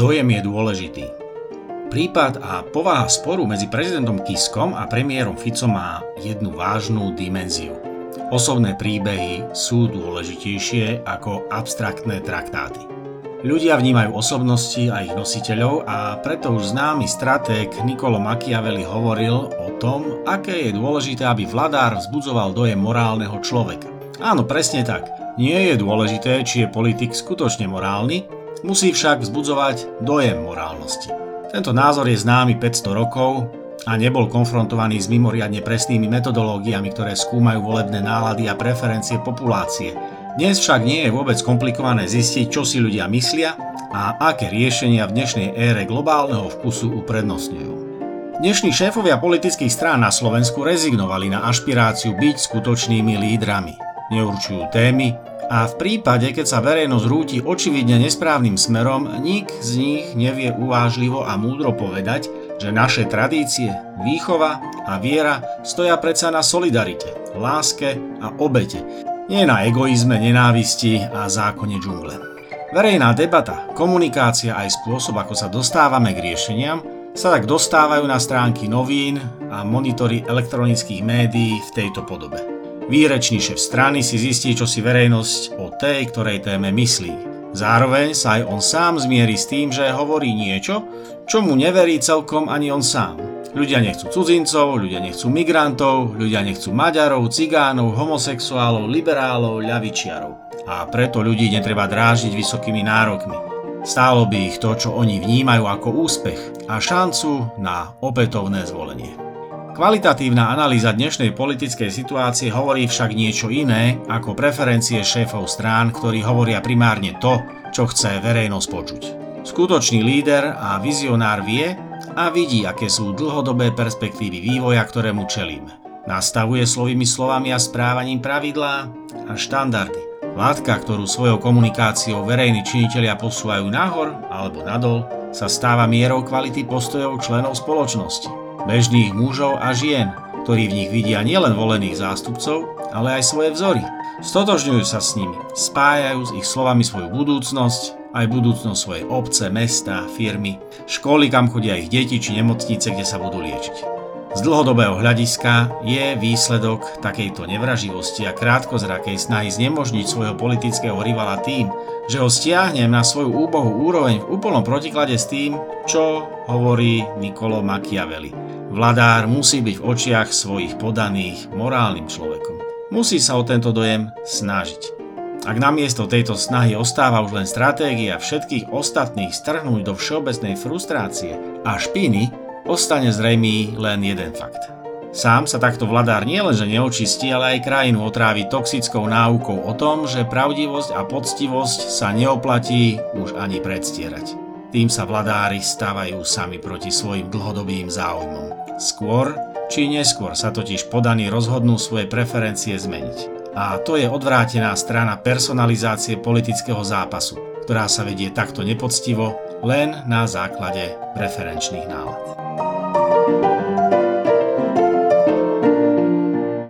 Dojem je dôležitý. Prípad a povaha sporu medzi prezidentom Kiskom a premiérom Ficom má jednu vážnu dimenziu. Osobné príbehy sú dôležitejšie ako abstraktné traktáty. Ľudia vnímajú osobnosti a ich nositeľov a preto už známy stratég Nicolo Machiavelli hovoril o tom, aké je dôležité, aby vladár vzbudzoval dojem morálneho človeka. Áno, presne tak. Nie je dôležité, či je politik skutočne morálny, Musí však vzbudzovať dojem morálnosti. Tento názor je známy 500 rokov a nebol konfrontovaný s mimoriadne presnými metodológiami, ktoré skúmajú volebné nálady a preferencie populácie. Dnes však nie je vôbec komplikované zistiť, čo si ľudia myslia a aké riešenia v dnešnej ére globálneho vkusu uprednostňujú. Dnešní šéfovia politických strán na Slovensku rezignovali na ašpiráciu byť skutočnými lídrami. Neurčujú témy, a v prípade, keď sa verejnosť rúti očividne nesprávnym smerom, nik z nich nevie uvážlivo a múdro povedať, že naše tradície, výchova a viera stoja predsa na solidarite, láske a obete, nie na egoizme, nenávisti a zákone džungle. Verejná debata, komunikácia aj spôsob, ako sa dostávame k riešeniam, sa tak dostávajú na stránky novín a monitory elektronických médií v tejto podobe. Výrečný šéf strany si zistí, čo si verejnosť o tej, ktorej téme myslí. Zároveň sa aj on sám zmierí s tým, že hovorí niečo, čo mu neverí celkom ani on sám. Ľudia nechcú cudzincov, ľudia nechcú migrantov, ľudia nechcú Maďarov, cigánov, homosexuálov, liberálov, ľavičiarov. A preto ľudí netreba drážiť vysokými nárokmi. Stálo by ich to, čo oni vnímajú ako úspech a šancu na opätovné zvolenie. Kvalitatívna analýza dnešnej politickej situácie hovorí však niečo iné ako preferencie šéfov strán, ktorí hovoria primárne to, čo chce verejnosť počuť. Skutočný líder a vizionár vie a vidí, aké sú dlhodobé perspektívy vývoja, ktorému čelíme. Nastavuje slovými slovami a správaním pravidlá a štandardy. Látka, ktorú svojou komunikáciou verejní činitelia posúvajú nahor alebo nadol, sa stáva mierou kvality postojov členov spoločnosti bežných mužov a žien, ktorí v nich vidia nielen volených zástupcov, ale aj svoje vzory. Stotožňujú sa s nimi, spájajú s ich slovami svoju budúcnosť, aj budúcnosť svojej obce, mesta, firmy, školy, kam chodia ich deti či nemocnice, kde sa budú liečiť. Z dlhodobého hľadiska je výsledok takejto nevraživosti a krátkozrakej snahy znemožniť svojho politického rivala tým, že ho stiahnem na svoju úbohú úroveň v úplnom protiklade s tým, čo hovorí Nikolo Machiavelli. Vladár musí byť v očiach svojich podaných morálnym človekom. Musí sa o tento dojem snažiť. Ak namiesto tejto snahy ostáva už len stratégia všetkých ostatných strhnúť do všeobecnej frustrácie a špiny, ostane zrejmý len jeden fakt. Sám sa takto vladár nielenže neočistí, ale aj krajinu otrávi toxickou náukou o tom, že pravdivosť a poctivosť sa neoplatí už ani predstierať. Tým sa vladári stávajú sami proti svojim dlhodobým záujmom. Skôr či neskôr sa totiž podaní rozhodnú svoje preferencie zmeniť. A to je odvrátená strana personalizácie politického zápasu, ktorá sa vedie takto nepoctivo len na základe preferenčných nálad.